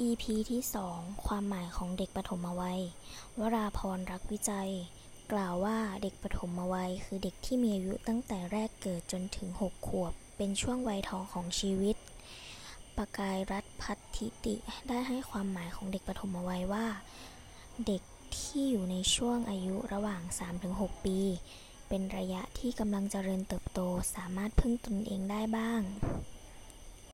EP ที่ 2 ความหมายของเด็กปฐมวัยวราพรรักวิจัย กล่าวว่าเด็กปฐมวัยคือเด็กที่มีอายุตั้งแต่แรกเกิดจนถึง 6 ขวบ เป็นช่วงวัยทองของชีวิต ประกายรัฐพัฒทิติได้ให้ความหมายของเด็กปฐมวัยว่า เด็กที่อยู่ในช่วงอายุระหว่าง 3-6 ปี เป็นระยะที่กำลังเจริญเติบโตสามารถพึ่งตนเองได้บ้าง